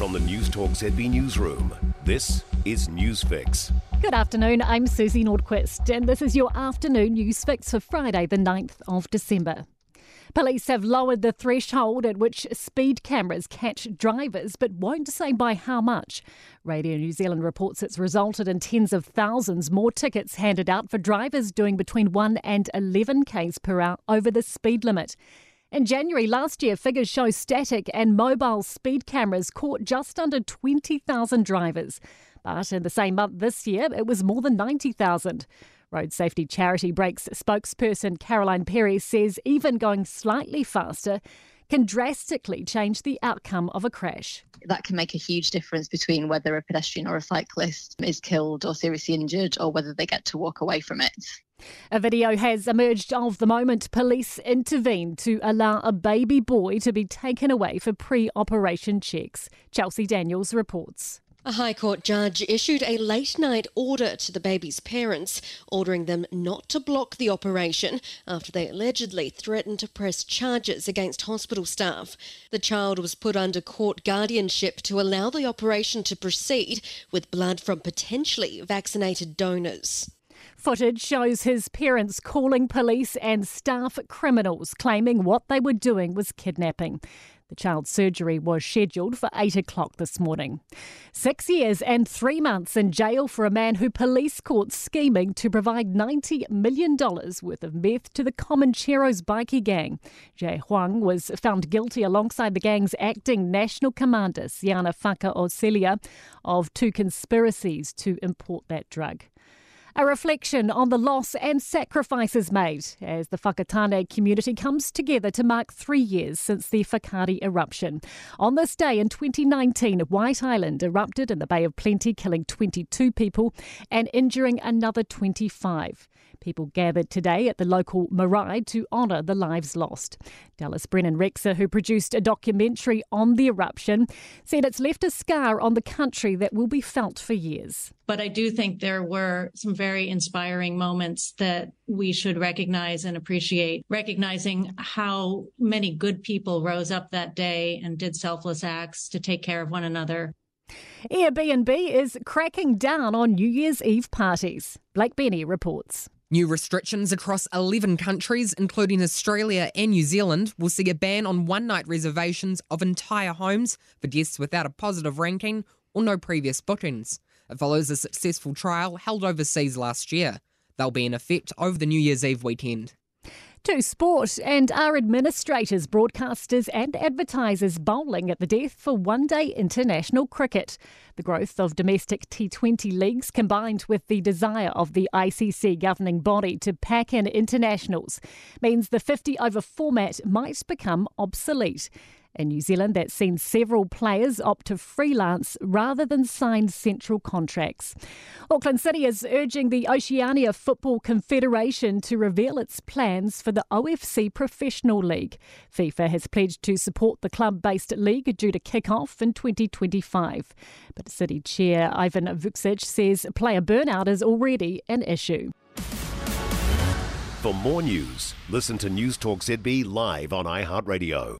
From the News Talk ZB Newsroom, this is Newsfix. Good afternoon, I'm Susie Nordqvist, and this is your afternoon news fix for Friday, the 9th of December. Police have lowered the threshold at which speed cameras catch drivers, but won't say by how much. Radio New Zealand reports it's resulted in tens of thousands more tickets handed out for drivers doing between 1 and 11 k's per hour over the speed limit. In January last year, figures show static and mobile speed cameras caught just under 20,000 drivers. But in the same month this year, it was more than 90,000. Road Safety Charity Brakes spokesperson Caroline Perry says even going slightly faster can drastically change the outcome of a crash. That can make a huge difference between whether a pedestrian or a cyclist is killed or seriously injured or whether they get to walk away from it. A video has emerged of the moment police intervened to allow a baby boy to be taken away for pre operation checks. Chelsea Daniels reports. A High Court judge issued a late night order to the baby's parents, ordering them not to block the operation after they allegedly threatened to press charges against hospital staff. The child was put under court guardianship to allow the operation to proceed with blood from potentially vaccinated donors. Footage shows his parents calling police and staff criminals, claiming what they were doing was kidnapping. The child's surgery was scheduled for 8 o'clock this morning. Six years and three months in jail for a man who police caught scheming to provide $90 million worth of meth to the Comancheros bikie gang. Jay Huang was found guilty alongside the gang's acting national commander, Siaosi Fakaosilea, of two conspiracies to import that drug. A reflection on the loss and sacrifices made as the Whakatane community comes together to mark three years since the Whakaari eruption. On this day in 2019, White Island erupted in the Bay of Plenty, killing 22 people and injuring another 25. People gathered today at the local marae to honour the lives lost. Dallas Brennan Rexer, who produced a documentary on the eruption, said it's left a scar on the country that will be felt for years. But I do think there were some very inspiring moments that we should recognize and appreciate, recognizing how many good people rose up that day and did selfless acts to take care of one another. Airbnb is cracking down on New Year's Eve parties. Blake Benny reports. New restrictions across 11 countries, including Australia and New Zealand, will see a ban on one night reservations of entire homes for guests without a positive ranking or no previous bookings. It follows a successful trial held overseas last year. They'll be in effect over the New Year's Eve weekend. To sport, and our administrators, broadcasters, and advertisers bowling at the death for one day international cricket? The growth of domestic T20 leagues combined with the desire of the ICC governing body to pack in internationals means the 50 over format might become obsolete. In New Zealand, that's seen several players opt to freelance rather than sign central contracts. Auckland City is urging the Oceania Football Confederation to reveal its plans for the OFC Professional League. FIFA has pledged to support the club based league due to kick off in 2025. But City Chair Ivan Vuksich says player burnout is already an issue. For more news, listen to News Talk ZB live on iHeartRadio.